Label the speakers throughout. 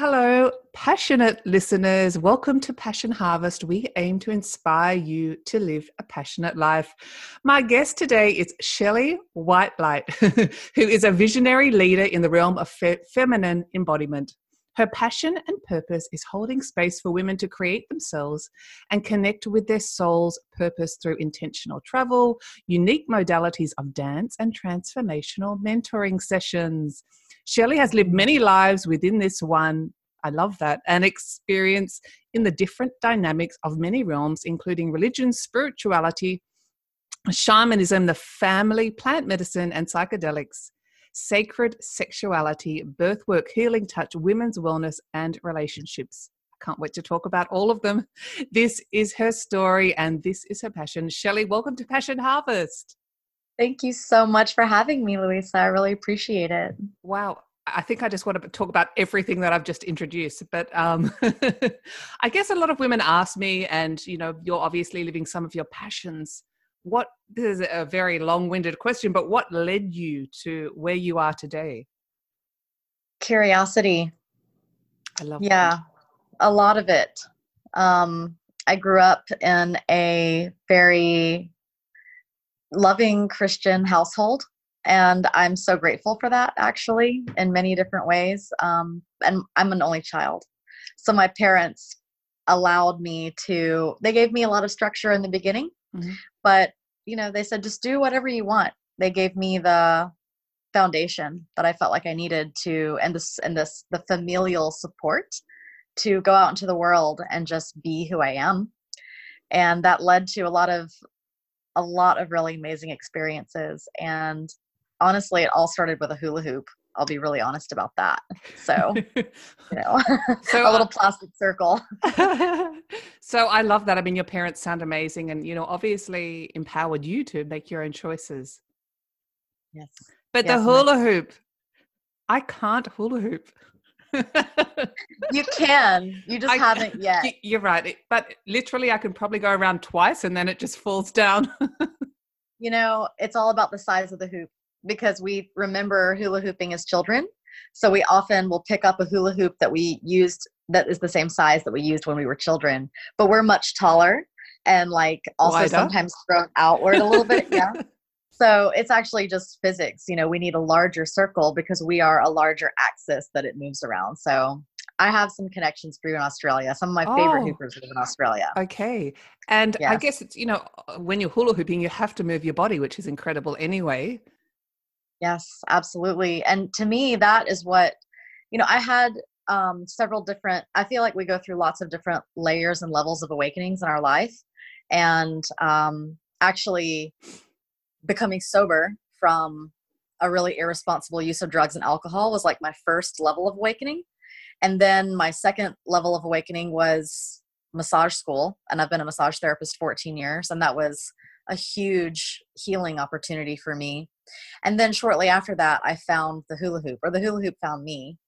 Speaker 1: Hello, passionate listeners. Welcome to Passion Harvest. We aim to inspire you to live a passionate life. My guest today is Shelley Whitelight, who is a visionary leader in the realm of fe- feminine embodiment. Her passion and purpose is holding space for women to create themselves and connect with their soul's purpose through intentional travel, unique modalities of dance, and transformational mentoring sessions. Shelley has lived many lives within this one. I love that. And experience in the different dynamics of many realms, including religion, spirituality, shamanism, the family, plant medicine, and psychedelics, sacred sexuality, birth work, healing touch, women's wellness, and relationships. I can't wait to talk about all of them. This is her story and this is her passion. Shelley, welcome to Passion Harvest.
Speaker 2: Thank you so much for having me, Louisa. I really appreciate it.
Speaker 1: Wow. I think I just want to talk about everything that I've just introduced. But um, I guess a lot of women ask me, and you know, you're obviously living some of your passions. What this is a very long-winded question, but what led you to where you are today?
Speaker 2: Curiosity.
Speaker 1: I love.
Speaker 2: Yeah,
Speaker 1: that.
Speaker 2: a lot of it. Um, I grew up in a very loving Christian household. And I'm so grateful for that, actually, in many different ways. Um, and I'm an only child. So my parents allowed me to, they gave me a lot of structure in the beginning, mm-hmm. but, you know, they said, just do whatever you want. They gave me the foundation that I felt like I needed to, and this, and this, the familial support to go out into the world and just be who I am. And that led to a lot of a lot of really amazing experiences. And honestly, it all started with a hula hoop. I'll be really honest about that. So, you know, so, a little plastic circle.
Speaker 1: so I love that. I mean, your parents sound amazing and, you know, obviously empowered you to make your own choices.
Speaker 2: Yes.
Speaker 1: But yes, the hula hoop, I can't hula hoop
Speaker 2: you can. You just I, haven't yet.
Speaker 1: You're right. But literally, I can probably go around twice and then it just falls down.
Speaker 2: you know, it's all about the size of the hoop because we remember hula hooping as children. So we often will pick up a hula hoop that we used that is the same size that we used when we were children, but we're much taller and like also Wider. sometimes thrown outward a little bit. Yeah. So it's actually just physics. You know, we need a larger circle because we are a larger axis that it moves around. So I have some connections for you in Australia. Some of my favorite oh, hoopers live in Australia.
Speaker 1: Okay. And yes. I guess it's, you know, when you're hula hooping, you have to move your body, which is incredible anyway.
Speaker 2: Yes, absolutely. And to me, that is what, you know, I had um, several different, I feel like we go through lots of different layers and levels of awakenings in our life. And um, actually, becoming sober from a really irresponsible use of drugs and alcohol was like my first level of awakening. And then my second level of awakening was massage school. And I've been a massage therapist 14 years. And that was a huge healing opportunity for me. And then shortly after that, I found the hula hoop, or the hula hoop found me,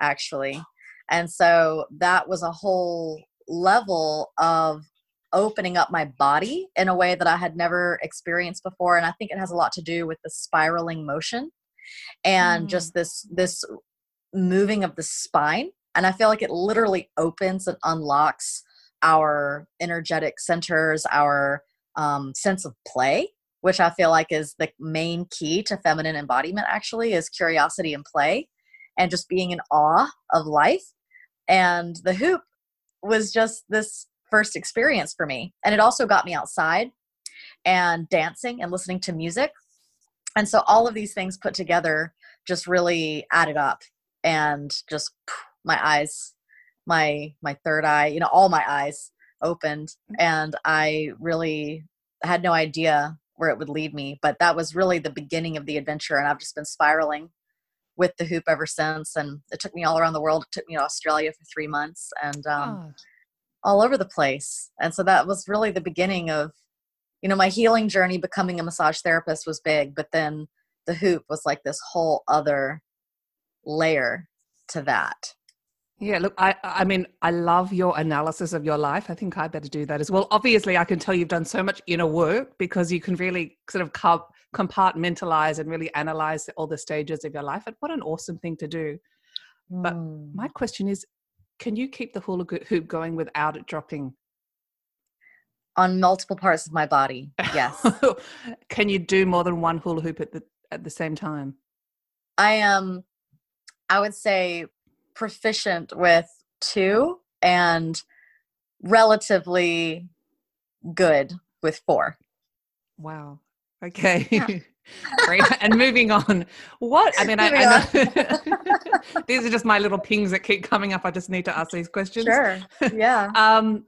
Speaker 2: actually. And so that was a whole level of opening up my body in a way that I had never experienced before. And I think it has a lot to do with the spiraling motion and mm. just this this moving of the spine. And I feel like it literally opens and unlocks our energetic centers, our um, sense of play, which I feel like is the main key to feminine embodiment. Actually, is curiosity and play, and just being in awe of life. And the hoop was just this first experience for me. And it also got me outside and dancing and listening to music. And so all of these things put together just really added up and just my eyes my my third eye you know all my eyes opened and i really had no idea where it would lead me but that was really the beginning of the adventure and i've just been spiraling with the hoop ever since. And it took me all around the world. It took me to Australia for three months and um, oh. all over the place. And so that was really the beginning of, you know, my healing journey. Becoming a massage therapist was big, but then the hoop was like this whole other layer to that.
Speaker 1: Yeah, look, I I mean, I love your analysis of your life. I think I better do that as well. Obviously, I can tell you've done so much inner work because you can really sort of compartmentalize and really analyze all the stages of your life. And what an awesome thing to do. Mm. But my hmm. question is, can you keep the hula hoop going without it dropping?
Speaker 2: On multiple parts of my body, yes.
Speaker 1: can you do more than one hula hoop at the at the same time?
Speaker 2: I am. Um, I would say proficient with two and relatively good with four.
Speaker 1: Wow. Okay. Yeah. Great. And moving on. What I mean, I, I know these are just my little pings that keep coming up. I just need to ask these questions.
Speaker 2: Sure. Yeah.
Speaker 1: um,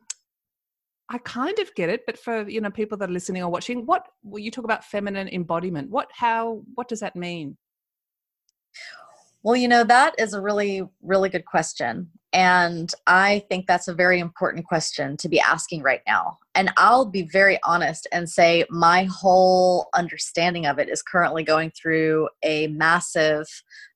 Speaker 1: I kind of get it, but for you know people that are listening or watching, what well, you talk about feminine embodiment? What how what does that mean?
Speaker 2: Well, you know, that is a really, really good question. And I think that's a very important question to be asking right now. And I'll be very honest and say my whole understanding of it is currently going through a massive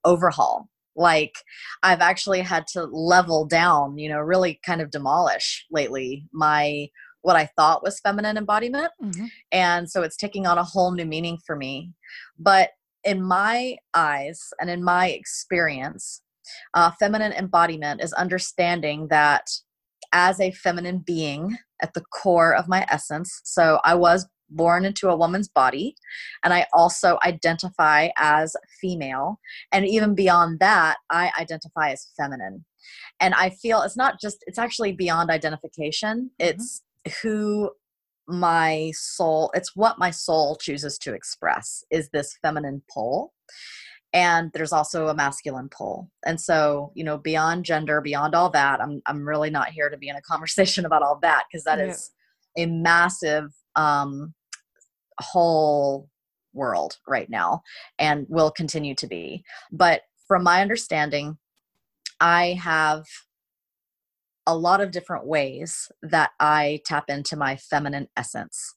Speaker 2: overhaul. Like, I've actually had to level down, you know, really kind of demolish lately my what I thought was feminine embodiment. Mm-hmm. And so it's taking on a whole new meaning for me. But in my eyes and in my experience, uh, feminine embodiment is understanding that as a feminine being at the core of my essence, so I was born into a woman's body and I also identify as female. And even beyond that, I identify as feminine. And I feel it's not just, it's actually beyond identification, mm-hmm. it's who my soul it's what my soul chooses to express is this feminine pull and there's also a masculine pull and so you know beyond gender beyond all that i'm i'm really not here to be in a conversation about all that because that yeah. is a massive um whole world right now and will continue to be but from my understanding i have a lot of different ways that I tap into my feminine essence.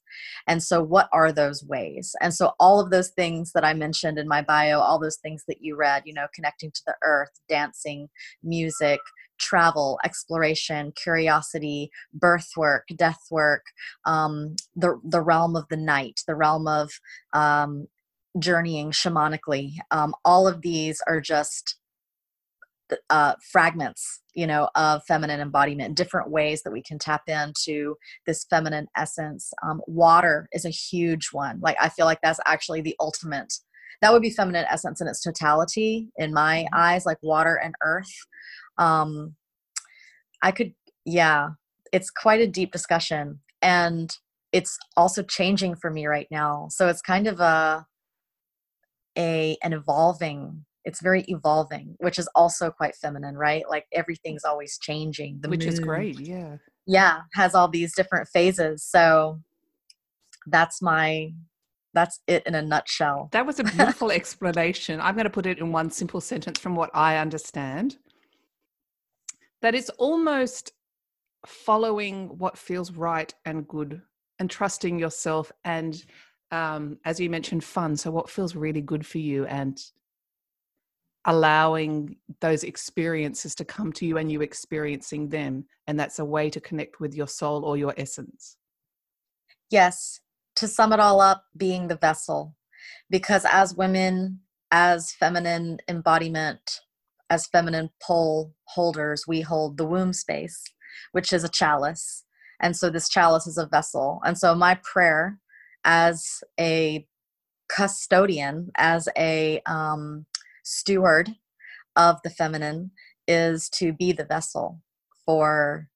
Speaker 2: And so, what are those ways? And so, all of those things that I mentioned in my bio, all those things that you read, you know, connecting to the earth, dancing, music, travel, exploration, curiosity, birth work, death work, um, the, the realm of the night, the realm of um, journeying shamanically, um, all of these are just uh, fragments you know of feminine embodiment different ways that we can tap into this feminine essence. Um, water is a huge one. Like i feel like that's actually the ultimate that would be feminine essence in its totality in my mm-hmm. eyes like water and earth. Um i could yeah it's quite a deep discussion and it's also changing for me right now. So it's kind of a a an evolving it's very evolving which is also quite feminine right? Like everything's always changing.
Speaker 1: The which moon, is great yeah.
Speaker 2: Yeah has all these different phases. So that's my that's it in a nutshell.
Speaker 1: That was a beautiful explanation. I'm going to put it in one simple sentence from what i understand. That it's almost following what feels right and good and trusting yourself and um, as you mentioned fun. So what feels really good for you and allowing those experiences to come to you and you experiencing them and that's a way to connect with your soul or your essence.
Speaker 2: Yes to sum it all up being the vessel. Because as women as feminine embodiment as feminine pole holders we hold the womb space which is a chalice. And so this chalice is a vessel. And so my prayer as a custodian as a um, steward of the feminine is to be the vessel for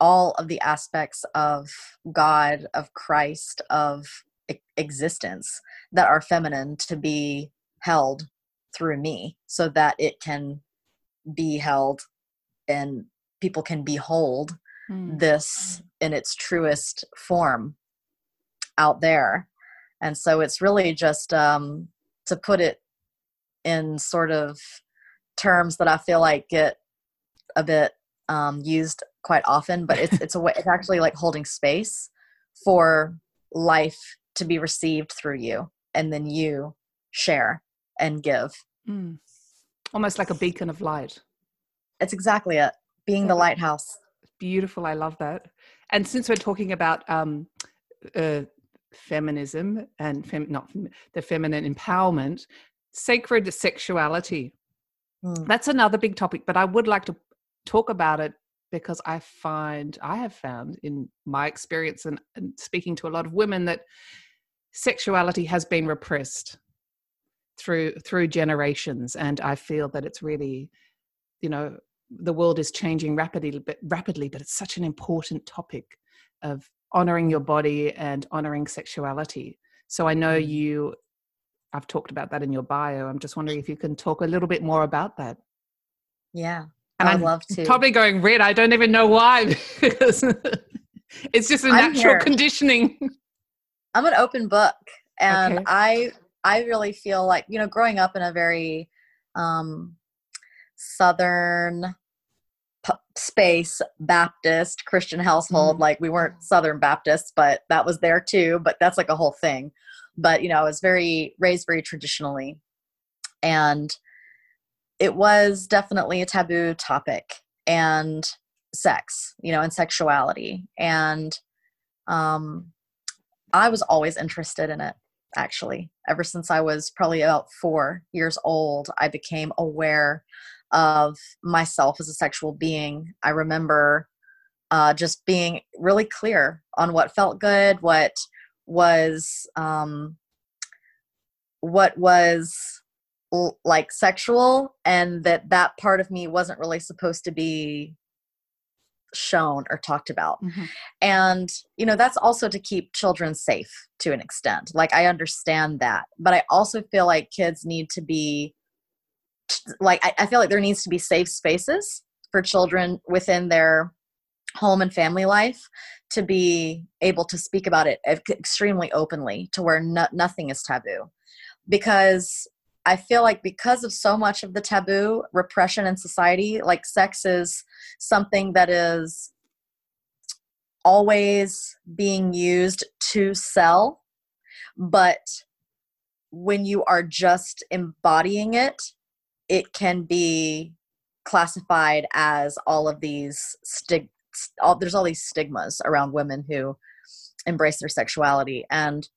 Speaker 2: all of the aspects of God, of Christ, of existence that are feminine to be held through me so that it can be held and people can behold mm. this in its truest form out there. And so it's really just um, to put it in sort of terms that I feel like get a bit um, used quite often, but it's it's a way it's actually like holding space for life to be received through you, and then you share and give. Mm.
Speaker 1: Almost like a beacon of light.
Speaker 2: It's exactly it. Being the lighthouse.
Speaker 1: Beautiful. I love that. And since we're talking about um, uh, feminism and fem- not the feminine empowerment, sacred sexuality. Mm. That's another big topic, but I would like to talk about it because I find I have found in my experience and, and speaking to a lot of women that sexuality has been repressed through through generations and i feel that it's really you know the world is changing rapidly but rapidly but it's such an important topic of honoring your body and honoring sexuality so i know mm. you i've talked about that in your bio i'm just wondering if you can talk a little bit more about that.
Speaker 2: Yeah
Speaker 1: and
Speaker 2: i'd love to.
Speaker 1: probably going red i don't even know why because it's just a natural conditioning.
Speaker 2: I'm an open book and okay. i i really feel like you know growing up in a very um southern space baptist christian household mm. like we weren't southern baptists but that was there too but that's like a whole thing but you know i was very raised very traditionally. And it was definitely a taboo topic and sex you know and sexuality. And um i was always interested in it actually. Ever since i was probably about four years old i became aware of myself as a sexual being. I remember uh, just being really clear on what felt good, what was um, what was l- like sexual, and that that part of me wasn't really supposed to be shown or talked about. Mm-hmm. And, you know, that's also to keep children safe to an extent. Like, I understand that. But I also feel like kids need to be like I, I feel like there needs to be safe spaces for children within their home and family life to be able to speak about it extremely openly to where no, nothing is taboo. Because i feel like because of so much of the taboo repression in society like sex is something that is always being used to sell but when you are just embodying it it can be classified as all of these stig all, there's all these stigmas around women who embrace their sexuality. And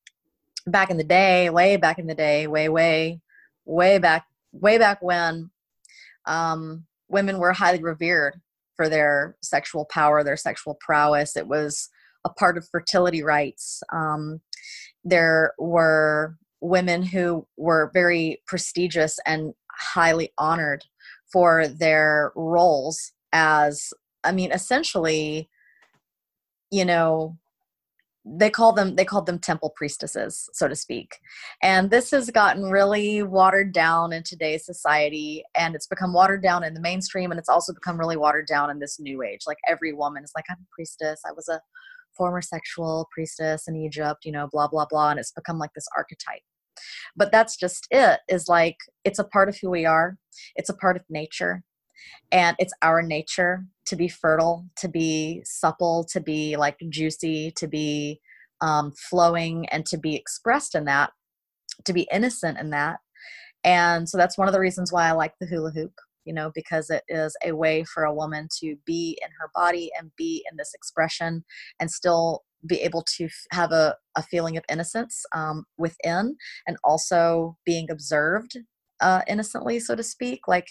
Speaker 2: back in the day way back in the day way way way back way back when um, women were highly revered for their sexual power their sexual prowess. It was a part of fertility rites. Um, there were women who were very prestigious and highly honored for their roles as i mean essentially you know they call them they called them temple priestesses so to speak. And this has gotten really watered down in today's society and it's become watered down in the mainstream and it's also become really watered down in this new age. Like every woman is like i'm a priestess. I was a former sexual priestess in egypt you know blah blah blah and it's become like this archetype. But that's just it is like it's a part of who we are. It's a part of nature and it's our nature to be fertile to be supple to be like juicy to be um, flowing and to be expressed in that to be innocent in that. And so that's one of the reasons why i like the hula hoop you know because it is a way for a woman to be in her body and be in this expression and still be able to have a, a feeling of innocence um, within and also being observed uh, innocently so to speak. Like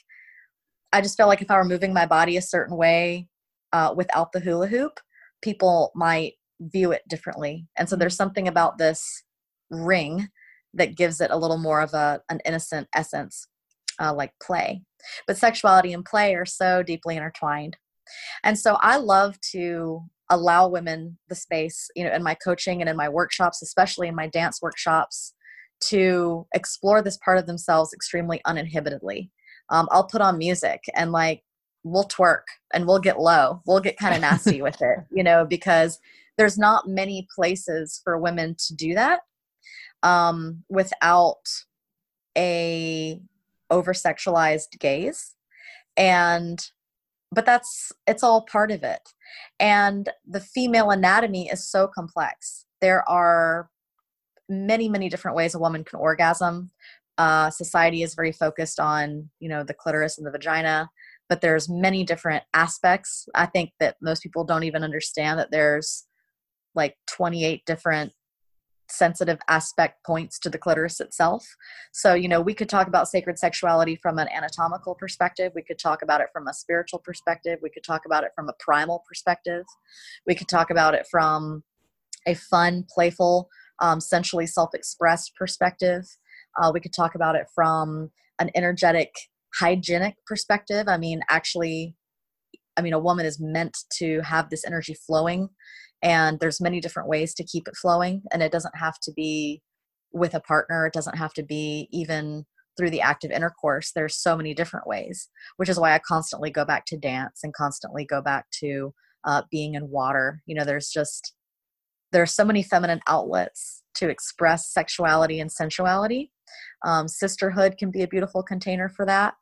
Speaker 2: i just felt like if i were moving my body a certain way uh, without the hula hoop people might view it differently. And so there's something about this ring that gives it a little more of a an innocent essence uh, like play. But sexuality and play are so deeply intertwined. And so i love to allow women the space, you know, in my coaching and in my workshops, especially in my dance workshops, to explore this part of themselves extremely uninhibitedly. Um, I'll put on music and like we'll twerk and we'll get low. We'll get kind of nasty with it, you know, because there's not many places for women to do that um, without a over sexualized gaze. And but that's it's all part of it. And the female anatomy is so complex. There are many many different ways a woman can orgasm uh, society is very focused on you know the clitoris and the vagina but there's many different aspects i think that most people don't even understand that there's like 28 different sensitive aspect points to the clitoris itself. So, you know, we could talk about sacred sexuality from an anatomical perspective. We could talk about it from a spiritual perspective. We could talk about it from a primal perspective. We could talk about it from a fun, playful, um, sensually self expressed perspective. Uh, we could talk about it from an energetic, hygienic perspective. I mean, actually, I mean, a woman is meant to have this energy flowing and there's many different ways to keep it flowing and it doesn't have to be with a partner. It doesn't have to be even through the active intercourse. There's so many different ways which is why i constantly go back to dance and constantly go back to uh, being in water. You know there's just there's so many feminine outlets to express sexuality and sensuality. Um, sisterhood can be a beautiful container for that.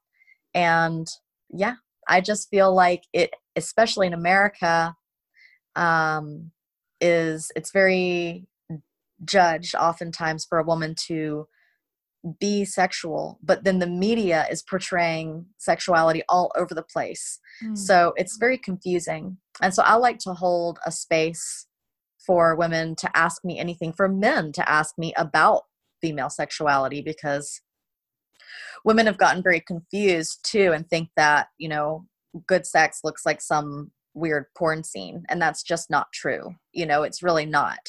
Speaker 2: And yeah i just feel like it especially in america um, is it's very judged oftentimes for a woman to be sexual but then the media is portraying sexuality all over the place. Mm. so it's very confusing. And so i like to hold a space for women to ask me anything for men to ask me about female sexuality because women have gotten very confused too and think that you know good sex looks like some weird porn scene and that's just not true you know it's really not.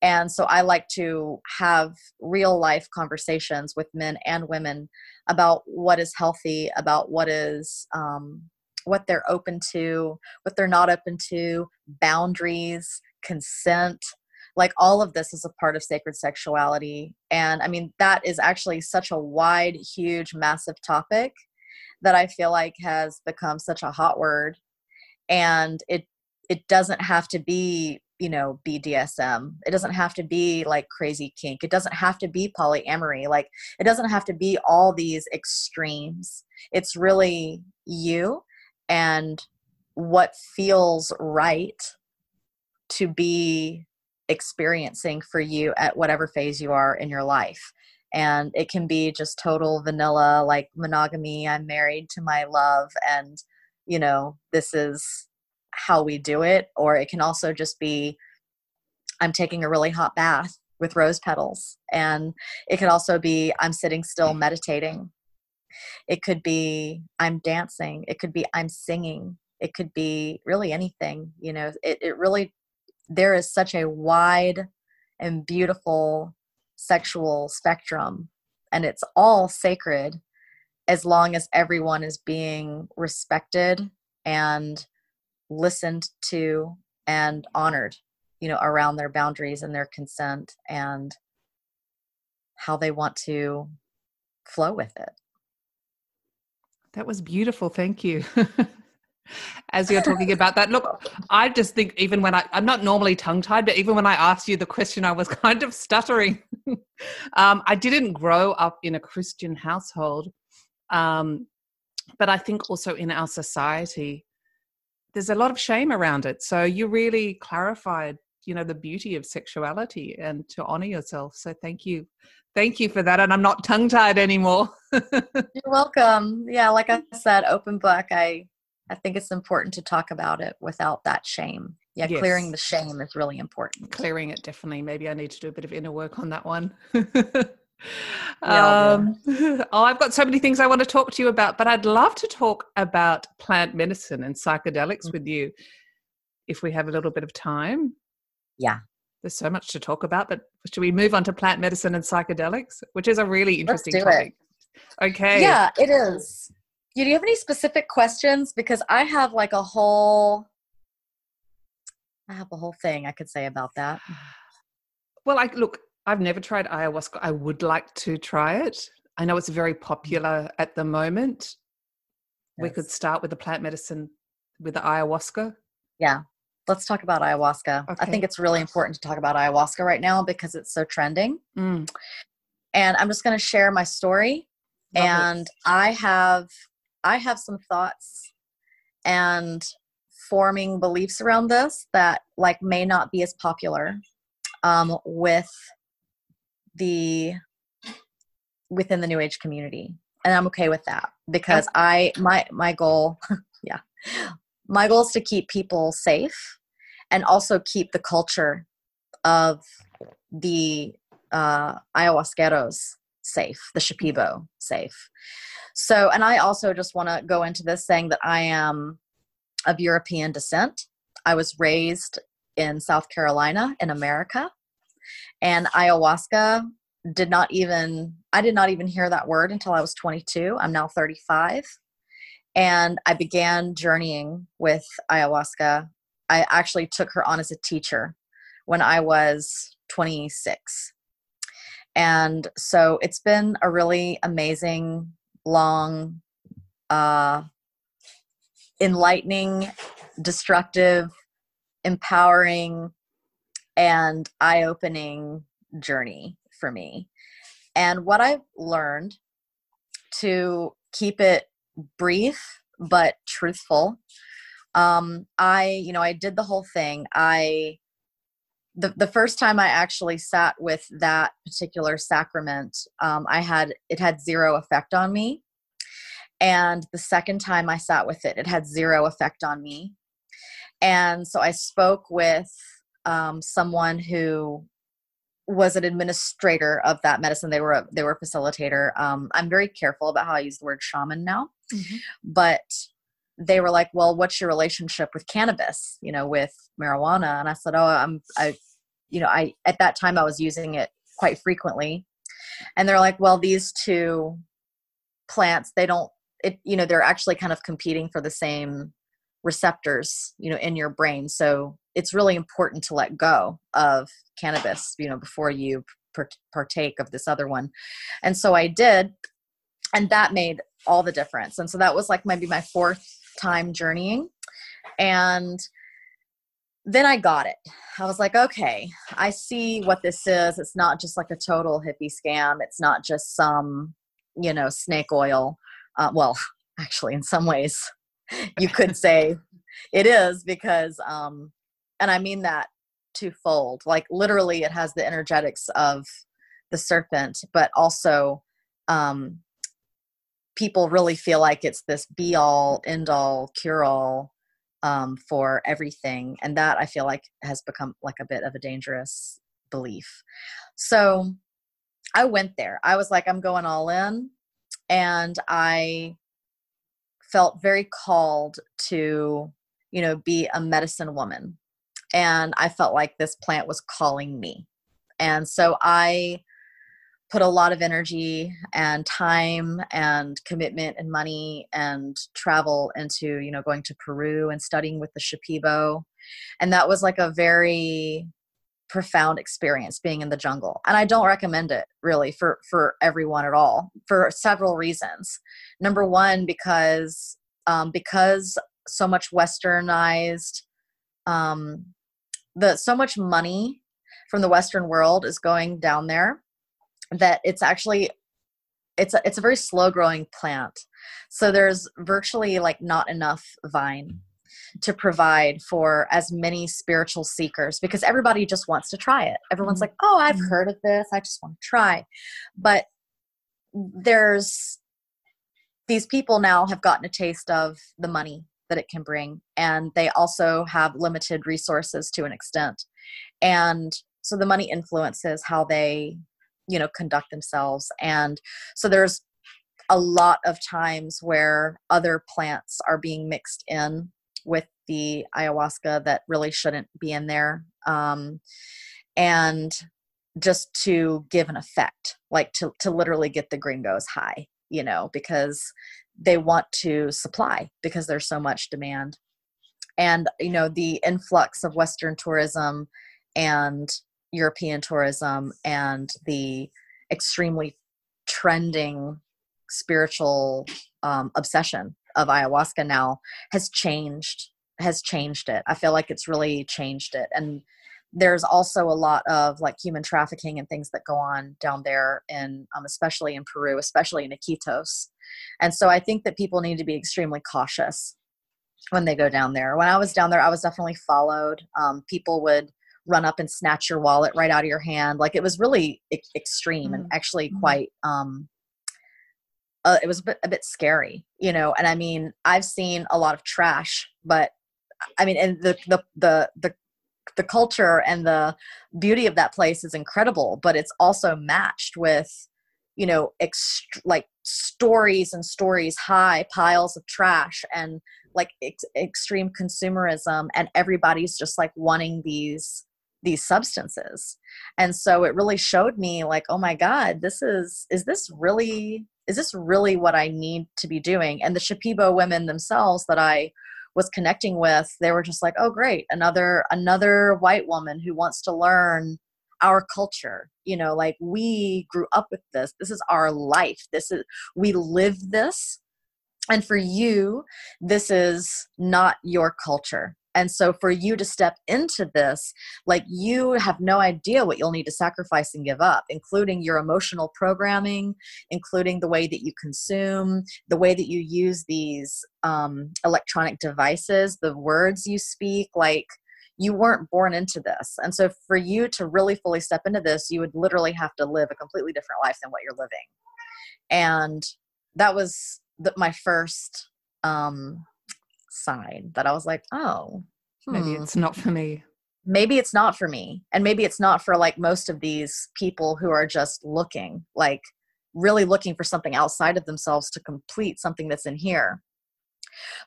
Speaker 2: And so i like to have real life conversations with men and women about what is healthy about what is um, what they're open to what they're not open to boundaries consent like all of this is a part of sacred sexuality. And i mean that is actually such a wide huge massive topic that i feel like has become such a hot word. And it it doesn't have to be you know bdsm it doesn't have to be like crazy kink. It doesn't have to be polyamory. Like it doesn't have to be all these extremes. It's really you and what feels right to be experiencing for you at whatever phase you are in your life and it can be just total vanilla like monogamy i'm married to my love and you know, this is how we do it. Or it can also just be, I'm taking a really hot bath with rose petals. And it could also be, I'm sitting still mm. meditating. It could be, I'm dancing. It could be, I'm singing. It could be really anything. You know, it, it really, there is such a wide and beautiful sexual spectrum and it's all sacred as long as everyone is being respected and listened to and honored you know around their boundaries and their consent and how they want to flow with it.
Speaker 1: That was beautiful. Thank you as you're talking about that look i just think even when i i'm not normally tongue tied but even when i asked you the question i was kind of stuttering um, i didn't grow up in a christian household um, but I think also in our society, there's a lot of shame around it. So you really clarified, you know, the beauty of sexuality and to honor yourself. So thank you. Thank you for that. And I'm not tongue tied anymore.
Speaker 2: You're welcome. Yeah, like I said, open book. I I think it's important to talk about it without that shame. Yeah, yes. clearing the shame is really important.
Speaker 1: Clearing it definitely. Maybe I need to do a bit of inner work on that one. um, oh, I've got so many things I want to talk to you about, but I'd love to talk about plant medicine and psychedelics mm. with you if we have a little bit of time.
Speaker 2: Yeah.
Speaker 1: There's so much to talk about, but should we move on to plant medicine and psychedelics, which is a really interesting topic? It. Okay.
Speaker 2: Yeah, it is. Do you have any specific questions? Because I have like a whole I have a whole thing I could say about that.
Speaker 1: Well, I look, I've never tried ayahuasca. I would like to try it. I know it's very popular at the moment. Yes. We could start with the plant medicine with the ayahuasca.
Speaker 2: Yeah. Let's talk about ayahuasca. Okay. I think it's really important to talk about ayahuasca right now because it's so trending. Mm. And I'm just going to share my story Love and it. I have I have some thoughts and forming beliefs around this that like may not be as popular um, with the within the new age community. And i'm okay with that because i my my goal yeah my goal is to keep people safe and also keep the culture of the uh, ayahuasqueros safe the shipibo safe. So and i also just want to go into this saying that i am of european descent. I was raised in south carolina in america and ayahuasca did not even i did not even hear that word until i was 22 i'm now 35 and i began journeying with ayahuasca. I actually took her on as a teacher when i was 26 and so it's been a really amazing long uh enlightening destructive empowering and eye-opening journey for me. And what I've learned to keep it brief but truthful, um, I, you know, I did the whole thing. I, the, the first time I actually sat with that particular sacrament, um, I had, it had zero effect on me. And the second time I sat with it, it had zero effect on me. And so I spoke with um, someone who was an administrator of that medicine. They were a, they were a facilitator. Um, I'm very careful about how I use the word shaman now, mm-hmm. but they were like, "Well, what's your relationship with cannabis? You know, with marijuana?" And I said, "Oh, I'm I, you know, I at that time I was using it quite frequently." And they're like, "Well, these two plants, they don't it you know, they're actually kind of competing for the same receptors, you know, in your brain. So it's really important to let go of cannabis you know before you partake of this other one and so i did and that made all the difference and so that was like maybe my fourth time journeying. And then i got it. I was like okay i see what this is. It's not just like a total hippie scam. It's not just some you know snake oil. Uh, well actually in some ways you could say it is because um, and I mean that twofold. Like literally, it has the energetics of the serpent, but also um, people really feel like it's this be all, end all, cure all um, for everything. And that I feel like has become like a bit of a dangerous belief. So I went there. I was like, I'm going all in. And I felt very called to, you know, be a medicine woman and I felt like this plant was calling me. And so I put a lot of energy and time and commitment and money and travel into, you know, going to Peru and studying with the Shipibo. And that was like a very profound experience being in the jungle and i don't recommend it really for for everyone at all for several reasons number one because um, because so much westernized um, the so much money from the western world is going down there that it's actually it's a, it's a very slow growing plant. So there's virtually like not enough vine to provide for as many spiritual seekers because everybody just wants to try it. Everyone's mm-hmm. like oh i've mm-hmm. heard of this. I just want to try. But there's these people now have gotten a taste of the money that it can bring and they also have limited resources to an extent. And so the money influences how they you know conduct themselves. And so there's a lot of times where other plants are being mixed in with the ayahuasca that really shouldn't be in there um, and just to give an effect like to, to literally get the gringos high you know because they want to supply because there's so much demand. And you know the influx of western tourism and european tourism and the extremely trending spiritual um, obsession of ayahuasca now has changed has changed it. I feel like it's really changed it. And there's also a lot of like human trafficking and things that go on down there in um, especially in peru especially in iquitos. And so i think that people need to be extremely cautious when they go down there. When i was down there i was definitely followed. Um, people would run up and snatch your wallet right out of your hand like it was really e- extreme mm-hmm. and actually mm-hmm. quite um, uh, it was a bit, a bit scary you know and i mean i've seen a lot of trash but i mean and the the the the the culture and the beauty of that place is incredible but it's also matched with you know ext- like stories and stories high piles of trash and like ex- extreme consumerism and everybody's just like wanting these these substances. And so it really showed me like oh my god this is is this really is this really what i need to be doing? And the shipibo women themselves that i was connecting with they were just like oh great another another white woman who wants to learn our culture. You know like we grew up with this. This is our life. This is we live this. And for you this is not your culture and so for you to step into this, like you have no idea what you'll need to sacrifice and give up, including your emotional programming, including the way that you consume, the way that you use these um, electronic devices, the words you speak, like you weren't born into this. And so for you to really fully step into this, you would literally have to live a completely different life than what you're living. And that was the, my first um sign that I was like, oh,
Speaker 1: maybe hmm. it's not for me.
Speaker 2: Maybe it's not for me. And maybe it's not for like most of these people who are just looking, like really looking for something outside of themselves to complete something that's in here.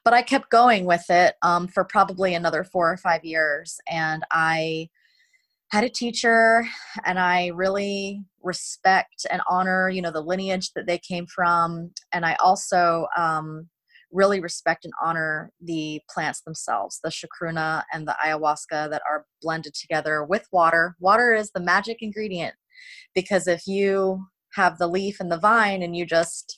Speaker 2: But I kept going with it um, for probably another four or five years. And I had a teacher and i really respect and honor you know the lineage that they came from and i also um, really respect and honor the plants themselves, the chacruna and the ayahuasca that are blended together with water. Water is the magic ingredient because if you have the leaf and the vine and you just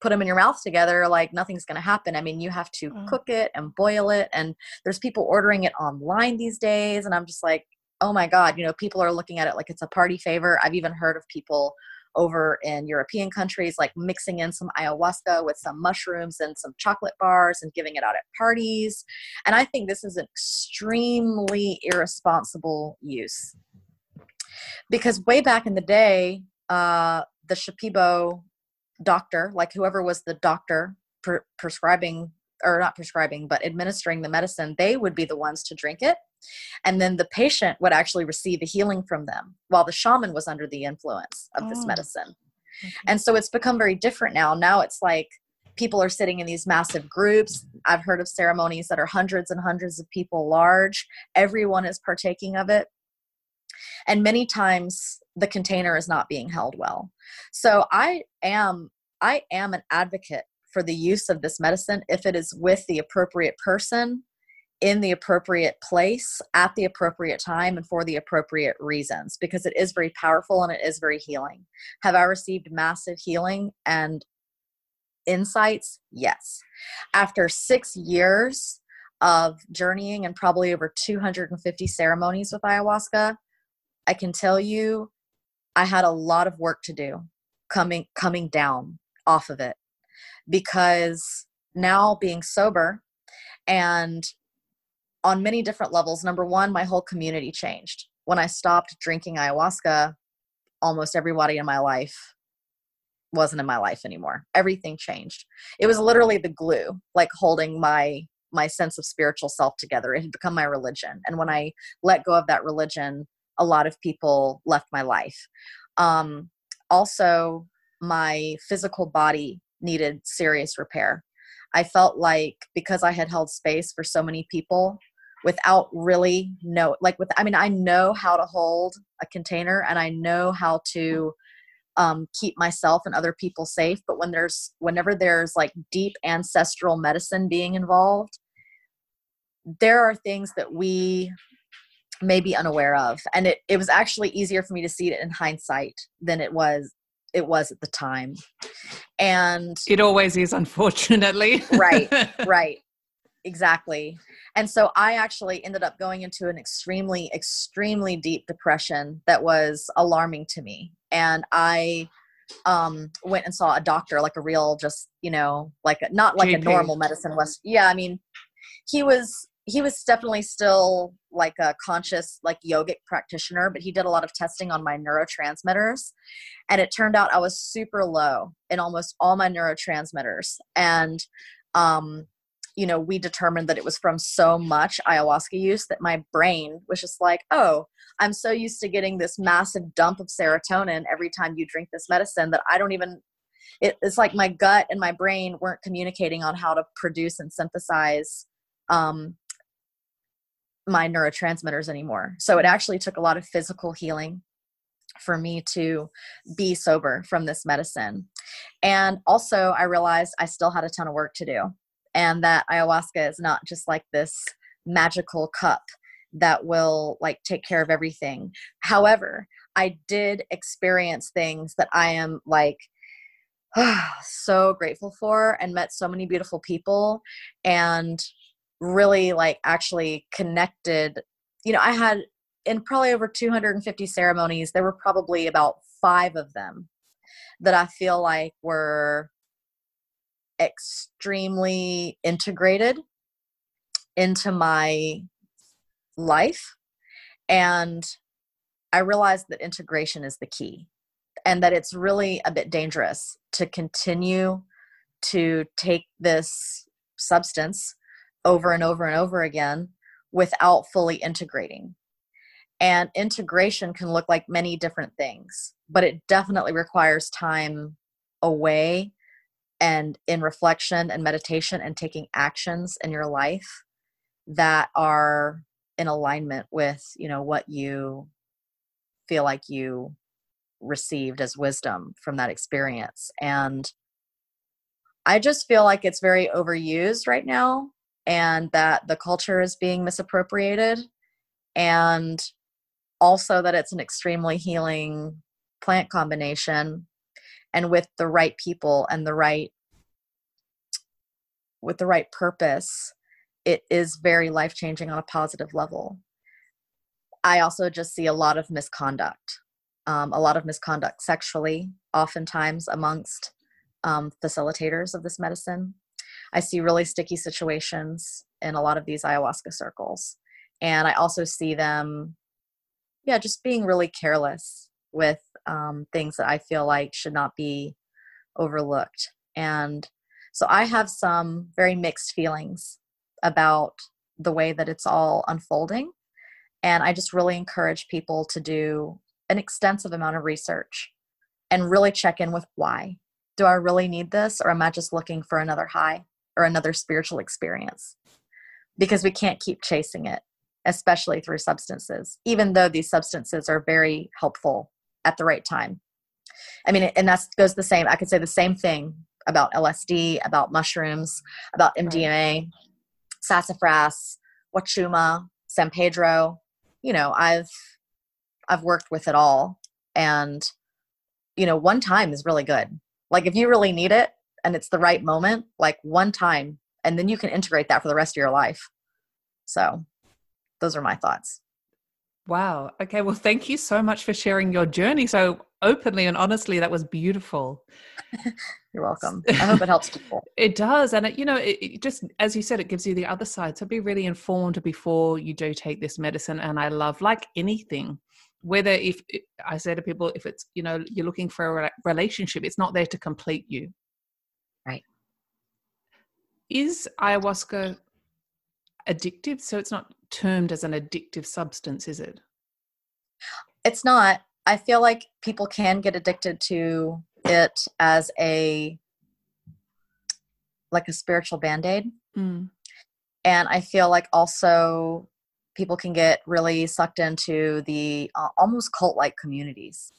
Speaker 2: put them in your mouth together like nothing's going to happen i mean you have to mm. cook it and boil it and there's people ordering it online these days and i'm just like oh my god you know people are looking at it like it's a party favor i've even heard of people over in European countries, like mixing in some ayahuasca with some mushrooms and some chocolate bars and giving it out at parties. And I think this is an extremely irresponsible use. Because way back in the day, uh, the Shipibo doctor, like whoever was the doctor pre- prescribing or not prescribing, but administering the medicine, they would be the ones to drink it and then the patient would actually receive a healing from them while the shaman was under the influence of oh. this medicine. Okay. And so it's become very different now. Now it's like people are sitting in these massive groups. I've heard of ceremonies that are hundreds and hundreds of people large. Everyone is partaking of it. And many times the container is not being held well. So I am I am an advocate for the use of this medicine if it is with the appropriate person in the appropriate place at the appropriate time and for the appropriate reasons because it is very powerful and it is very healing. Have I received massive healing and insights? Yes. After six years of journeying and probably over 250 ceremonies with ayahuasca, I can tell you I had a lot of work to do coming coming down off of it because now being sober and on many different levels. Number one, my whole community changed. When I stopped drinking ayahuasca, almost everybody in my life wasn't in my life anymore. Everything changed. It was literally the glue, like holding my my sense of spiritual self together. It had become my religion. And when I let go of that religion, a lot of people left my life. Um, also, my physical body needed serious repair. I felt like because I had held space for so many people, without really know like with i mean i know how to hold a container and i know how to um, keep myself and other people safe but when there's whenever there's like deep ancestral medicine being involved there are things that we may be unaware of and it, it was actually easier for me to see it in hindsight than it was it was at the time and
Speaker 1: it always is unfortunately
Speaker 2: right right exactly. And so I actually ended up going into an extremely, extremely deep depression that was alarming to me. And I um went and saw a doctor like a real just you know like not like GP. a normal medicine was yeah i mean he was he was definitely still like a conscious like yogic practitioner but he did a lot of testing on my neurotransmitters. And it turned out i was super low in almost all my neurotransmitters. And um you know we determined that it was from so much ayahuasca use that my brain was just like oh i'm so used to getting this massive dump of serotonin every time you drink this medicine that i don't even it, it's like my gut and my brain weren't communicating on how to produce and synthesize um, my neurotransmitters anymore. So it actually took a lot of physical healing for me to be sober from this medicine. And also, I realized I still had a ton of work to do, and that ayahuasca is not just like this magical cup that will like take care of everything. However, I did experience things that I am like so grateful for and met so many beautiful people and really like actually connected you know i had in probably over 250 ceremonies there were probably about five of them that i feel like were extremely integrated into my life and i realized that integration is the key and that it's really a bit dangerous to continue to take this substance over and over and over again without fully integrating. And integration can look like many different things, but it definitely requires time away and in reflection and meditation and taking actions in your life that are in alignment with, you know, what you feel like you received as wisdom from that experience. And I just feel like it's very overused right now and that the culture is being misappropriated and also that it's an extremely healing plant combination and with the right people and the right with the right purpose it is very life changing on a positive level. I also just see a lot of misconduct um, a lot of misconduct sexually oftentimes amongst um, facilitators of this medicine I see really sticky situations in a lot of these ayahuasca circles. And I also see them, yeah, just being really careless with um, things that I feel like should not be overlooked. And so I have some very mixed feelings about the way that it's all unfolding. And I just really encourage people to do an extensive amount of research and really check in with why. Do I really need this or am I just looking for another high? Or another spiritual experience because we can't keep chasing it, especially through substances, even though these substances are very helpful at the right time. I mean, and that goes the same. I could say the same thing about LSD, about mushrooms, about MDMA, sassafras, wachuma, San Pedro. You know, I've I've worked with it all, and you know, one time is really good. Like if you really need it, and it's the right moment, like one time, and then you can integrate that for the rest of your life. So, those are my thoughts.
Speaker 1: Wow. Okay. Well, thank you so much for sharing your journey so openly and honestly. That was beautiful.
Speaker 2: You're welcome. I hope it helps people.
Speaker 1: it does. And, it, you know, it, it, just, as you said, it gives you the other side. So be really informed before you do take this medicine. And I love, like anything, whether if I say to people, if it's, you know, you're looking for a relationship, it's not there to complete you. Is ayahuasca addictive? So it's not termed as an addictive substance, is it?
Speaker 2: It's not. I feel like people can get addicted to it as a like a spiritual band-aid. Mm. And I feel like also people can get really sucked into the uh, almost cult-like communities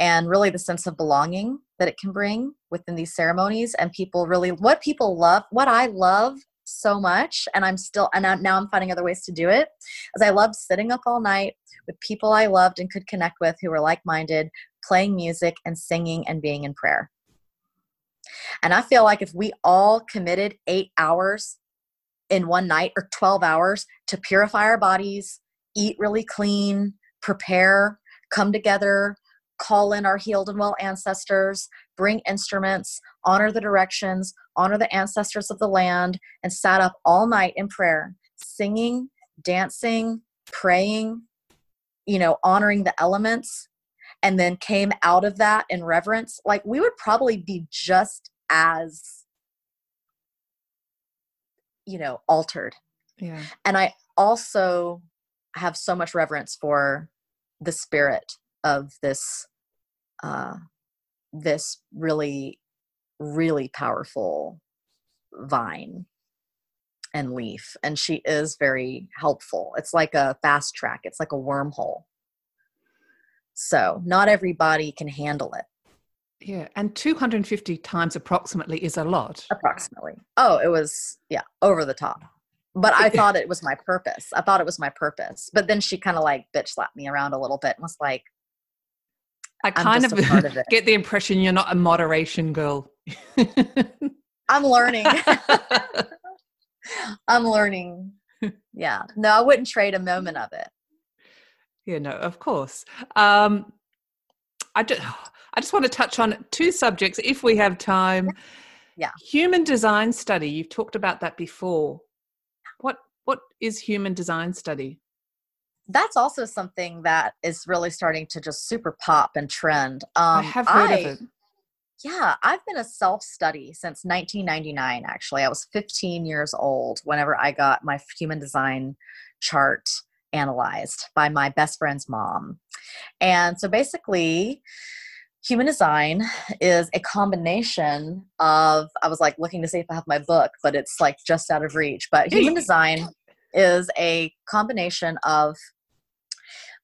Speaker 2: and really the sense of belonging that it can bring within these ceremonies and people really what people love what i love so much and i'm still and now i'm finding other ways to do it as i loved sitting up all night with people i loved and could connect with who were like-minded playing music and singing and being in prayer. And i feel like if we all committed eight hours in one night or 12 hours to purify our bodies, eat really clean, prepare, come together, call in our healed and well ancestors, bring instruments, honor the directions, honor the ancestors of the land, and sat up all night in prayer, singing, dancing, praying, you know, honoring the elements, and then came out of that in reverence, like we would probably be just as, you know, altered.
Speaker 1: Yeah.
Speaker 2: And I also have so much reverence for the spirit of this uh this really really powerful vine and leaf and she is very helpful. It's like a fast track. It's like a wormhole. So not everybody can handle it.
Speaker 1: Yeah. And 250 times approximately is a lot.
Speaker 2: approximately. Oh it was yeah over the top. But i thought it was my purpose. I thought it was my purpose. But then she kind of like bitch slapped me around a little bit and was like
Speaker 1: I kind of,
Speaker 2: of
Speaker 1: get the impression you're not a moderation girl.
Speaker 2: i'm learning i'm learning yeah no i wouldn't trade a moment of it
Speaker 1: Yeah, no, of course. Um, I just, I just want to touch on two subjects if we have time.
Speaker 2: Yeah.
Speaker 1: Human design study. You've talked about that before. What what is human design study?
Speaker 2: That's also something that is really starting to just super pop and trend um
Speaker 1: I have heard
Speaker 2: I-
Speaker 1: of it.
Speaker 2: Yeah, I've been a self study since 1999, actually. I was 15 years old whenever I got my human design chart analyzed by my best friend's mom. And so basically, human design is a combination of, I was like looking to see if I have my book, but it's like just out of reach. But human design is a combination of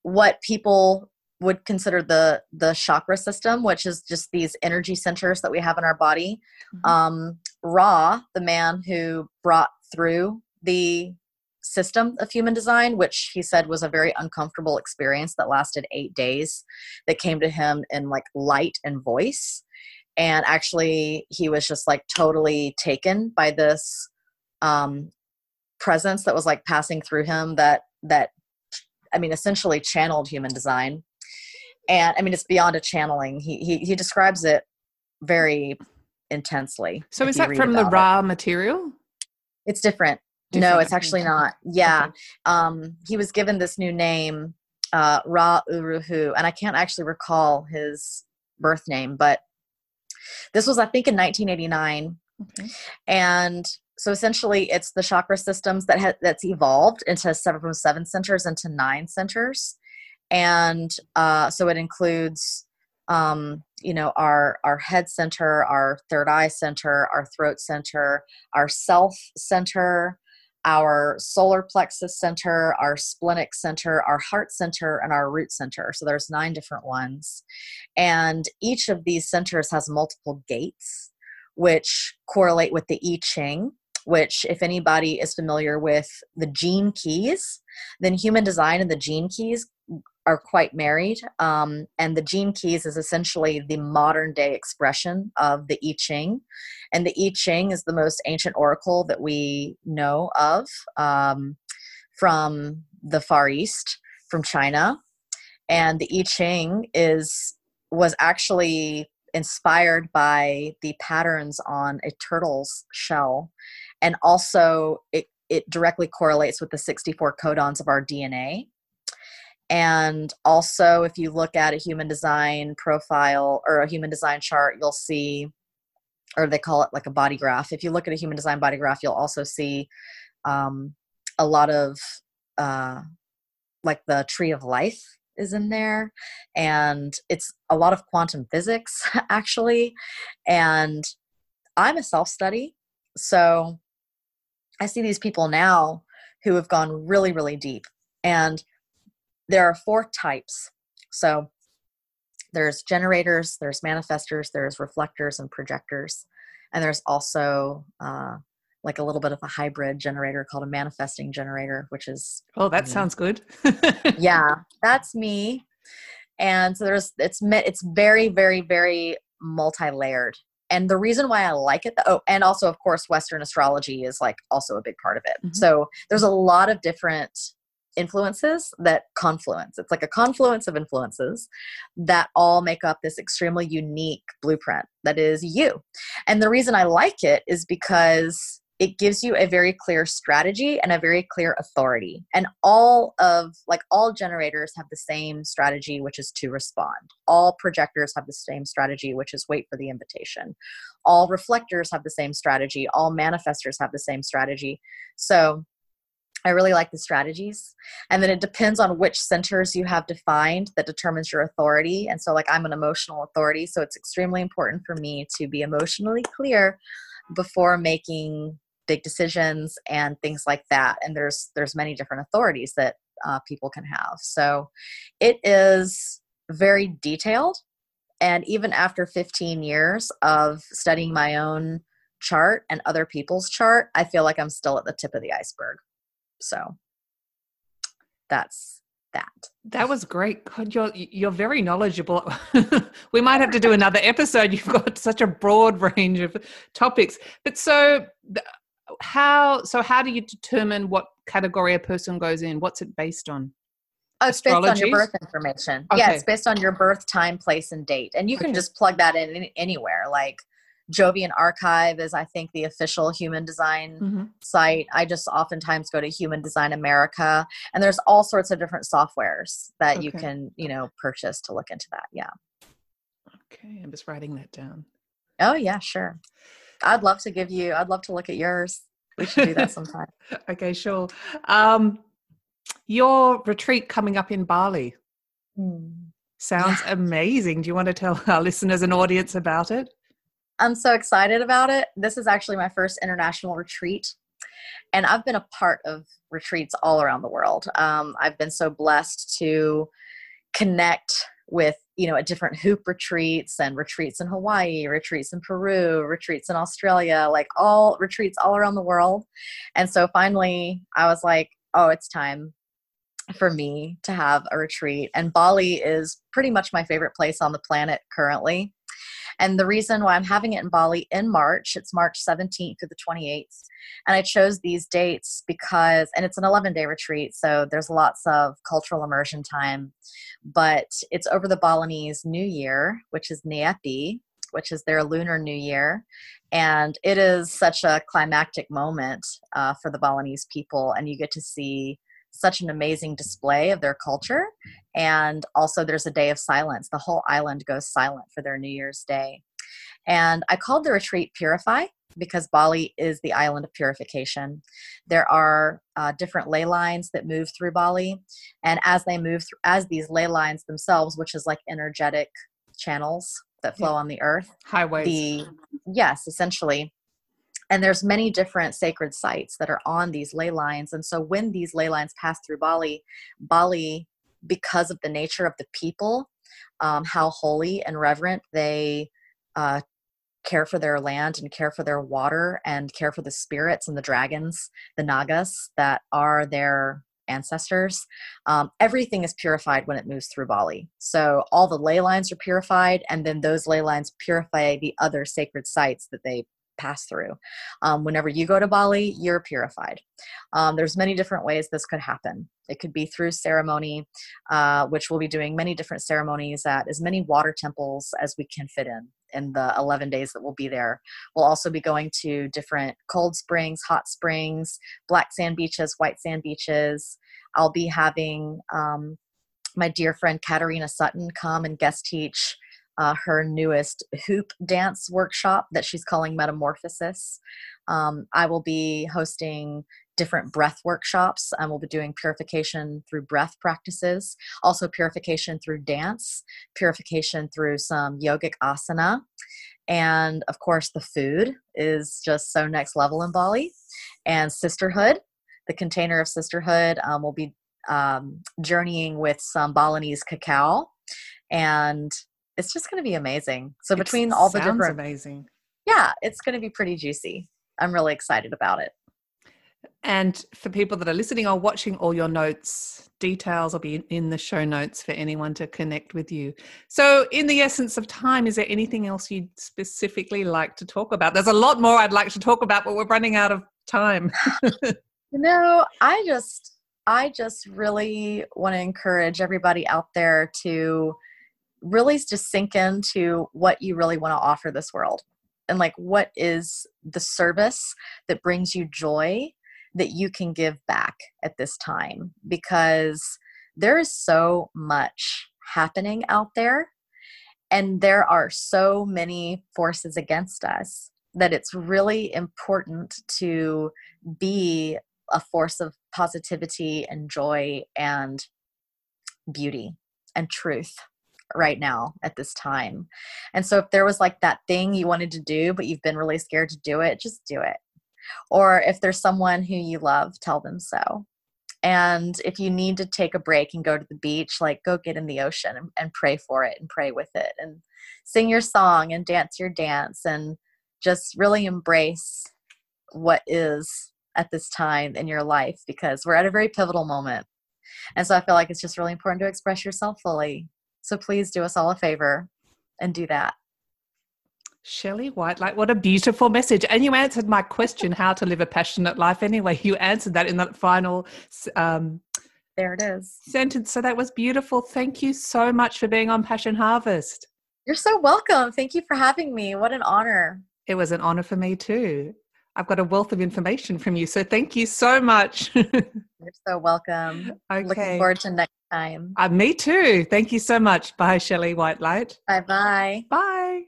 Speaker 2: what people would consider the the chakra system which is just these energy centers that we have in our body
Speaker 1: Mhm.
Speaker 2: um ra the man who brought through the system of human design which he said was a very uncomfortable experience that lasted eight days that came to him in like light and voice and actually he was just like totally taken by this um presence that was like passing through him that that i mean essentially channeled human design and i mean it's beyond a channeling he he, he describes it very intensely
Speaker 1: So is that from the
Speaker 2: about it.
Speaker 1: raw material?
Speaker 2: it's different, no it's actually not yeah
Speaker 1: Okay.
Speaker 2: um he was given this new name uh ra uruhu and i can't actually recall his birth name but this was i think in 1989
Speaker 1: Okay.
Speaker 2: and so essentially it's the chakra systems that ha- that's evolved into seven from seven centers into nine centers. And uh, so it includes um, you know our our head center our third eye center our throat center our self center our solar plexus center our splenic center our heart center and our root center. So there's nine different ones. And each of these centers has multiple gates which correlate with the I Ching, which, if anybody is familiar with the gene keys, then human design and the gene keys are quite married. Um, and the gene keys is essentially the modern day expression of the I Ching. And the I Ching is the most ancient oracle that we know of um, from the Far East, from China. And the I Ching is was actually inspired by the patterns on a turtle's shell and also it, it directly correlates with the 64 codons of our dna and also if you look at a human design profile or a human design chart you'll see or they call it like a body graph. If you look at a human design body graph you'll also see um, a lot of uh, like the tree of life is in there. And it's a lot of quantum physics actually. And i'm a self study so i see these people now who have gone really really deep and there are four types. So there's generators there's manifestors there's reflectors and projectors and there's also uh, like a little bit of a hybrid generator called a manifesting generator which is
Speaker 1: Oh, that sounds good.
Speaker 2: yeah that's me. And so there's it's it's very very very multi-layered and the reason why I like it, oh, and also of course, Western astrology is like also a big part of it. Mm-hmm. So there's a lot of different influences that confluence. It's like a confluence of influences that all make up this extremely unique blueprint that is you. And the reason I like it is because it gives you a very clear strategy and a very clear authority. And all of, like, all generators have the same strategy, which is to respond. All projectors have the same strategy, which is wait for the invitation. All reflectors have the same strategy. All manifestors have the same strategy. So, I really like the strategies. And then it depends on which centers you have defined that determines your authority. And so, like, I'm an emotional authority. So, it's extremely important for me to be emotionally clear before making big decisions and things like that and there's there's many different authorities that uh, people can have. So it is very detailed and even after 15 years of studying my own chart and other people's chart i feel like i'm still at the tip of the iceberg. So that's that.
Speaker 1: That was great. God, you're you're very knowledgeable. We might have to do another episode. You've got such a broad range of topics. But so how so how do you determine what category a person goes in what's it based on
Speaker 2: Oh, it's based on your birth information. Okay. Yeah, it's based on your birth time, place, and date. And you can okay. just plug that in anywhere. Like Jovian Archive is, I think, the official human design mm-hmm. site. I just oftentimes go to Human Design America, and there's all sorts of different softwares that okay. you can, you know, purchase to look into that. Yeah.
Speaker 1: Okay, I'm just writing that down.
Speaker 2: Oh yeah, sure. I'd love to give you. I'd love to look at yours. We should do that sometime.
Speaker 1: okay, sure. Um, your retreat coming up in Bali mm. sounds yeah. amazing. Do you want to tell our listeners and audience about it?
Speaker 2: I'm so excited about it. This is actually my first international retreat. And I've been a part of retreats all around the world. Um, I've been so blessed to connect with you know at different hoop retreats and retreats in hawaii retreats in peru retreats in australia like all retreats all around the world. And so finally i was like oh it's time for me to have a retreat. And bali is pretty much my favorite place on the planet currently and the reason why I'm having it in Bali in March, it's March 17th through the 28th. And I chose these dates because, and it's an 11 day retreat, so there's lots of cultural immersion time. But it's over the Balinese New Year, which is Nyepi, which is their lunar new year. And it is such a climactic moment uh, for the Balinese people, and you get to see such an amazing display of their culture. And also, there's a day of silence. The whole island goes silent for their New Year's Day. And I called the retreat Purify because Bali is the island of purification. There are uh, different ley lines that move through Bali, and as they move through, as these ley lines themselves, which is like energetic channels that flow yeah. on the earth,
Speaker 1: highways.
Speaker 2: The yes, essentially, and there's many different sacred sites that are on these ley lines. And so when these ley lines pass through bali bali because of the nature of the people um, how holy and reverent they uh, care for their land and care for their water and care for the spirits and the dragons the nagas that are their ancestors um, everything is purified when it moves through bali. So all the ley lines are purified and then those ley lines purify the other sacred sites that they pass through. Um, whenever you go to Bali, you're purified. Um, there's many different ways this could happen. It could be through ceremony, uh, which we'll be doing many different ceremonies at as many water temples as we can fit in in the 11 days that we'll be there. We'll also be going to different cold springs, hot springs, black sand beaches, white sand beaches. I'll be having um, my dear friend Katarina Sutton come and guest teach uh, her newest hoop dance workshop that she's calling Metamorphosis. Um, I will be hosting different breath workshops. and we'll be doing purification through breath practices, also purification through dance, purification through some yogic asana. And of course, the food is just so next level in Bali. And sisterhood, the container of sisterhood, um, will be um, journeying with some Balinese cacao and it's just going to be amazing. So
Speaker 1: it
Speaker 2: between all the different
Speaker 1: amazing.
Speaker 2: Yeah, it's going to be pretty juicy. I'm really excited about it.
Speaker 1: And for people that are listening or watching, all your notes, details will be in the show notes for anyone to connect with you. So, in the essence of time, is there anything else you'd specifically like to talk about? There's a lot more I'd like to talk about, but we're running out of time.
Speaker 2: you know, I just, I just really want to encourage everybody out there to really just sink into what you really want to offer this world. And like what is the service that brings you joy that you can give back at this time? Because there is so much happening out there and there are so many forces against us that it's really important to be a force of positivity and joy and beauty and truth right now at this time. And so if there was like that thing you wanted to do, but you've been really scared to do it, just do it. Or if there's someone who you love, tell them so. And if you need to take a break and go to the beach, like go get in the ocean and, and pray for it and pray with it and sing your song and dance your dance and just really embrace what is at this time in your life because we're at a very pivotal moment. And so I feel like it's just really important to express yourself fully so please do us all a favor and do that.
Speaker 1: Shelley White, like what a beautiful message. And you answered my question, how to live a passionate life anyway. You answered that in that final um,
Speaker 2: there it is.
Speaker 1: Sentence. So that was beautiful. Thank you so much for being on Passion Harvest.
Speaker 2: You're so welcome. Thank you for having me. What an honor.
Speaker 1: It was an honor for me too. I've got a wealth of information from you. So thank you so much.
Speaker 2: You're so welcome. Okay. Looking forward to next time.
Speaker 1: Uh, me too. Thank you so much. Bye, Shelley Whitelight.
Speaker 2: Bye bye.
Speaker 1: Bye.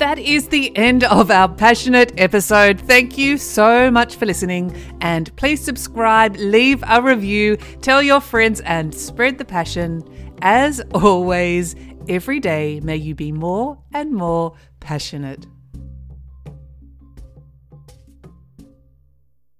Speaker 1: That is the end of our passionate episode. Thank you so much for listening. And please subscribe, leave a review, tell your friends, and spread the passion. As always, every day may you be more and more passionate.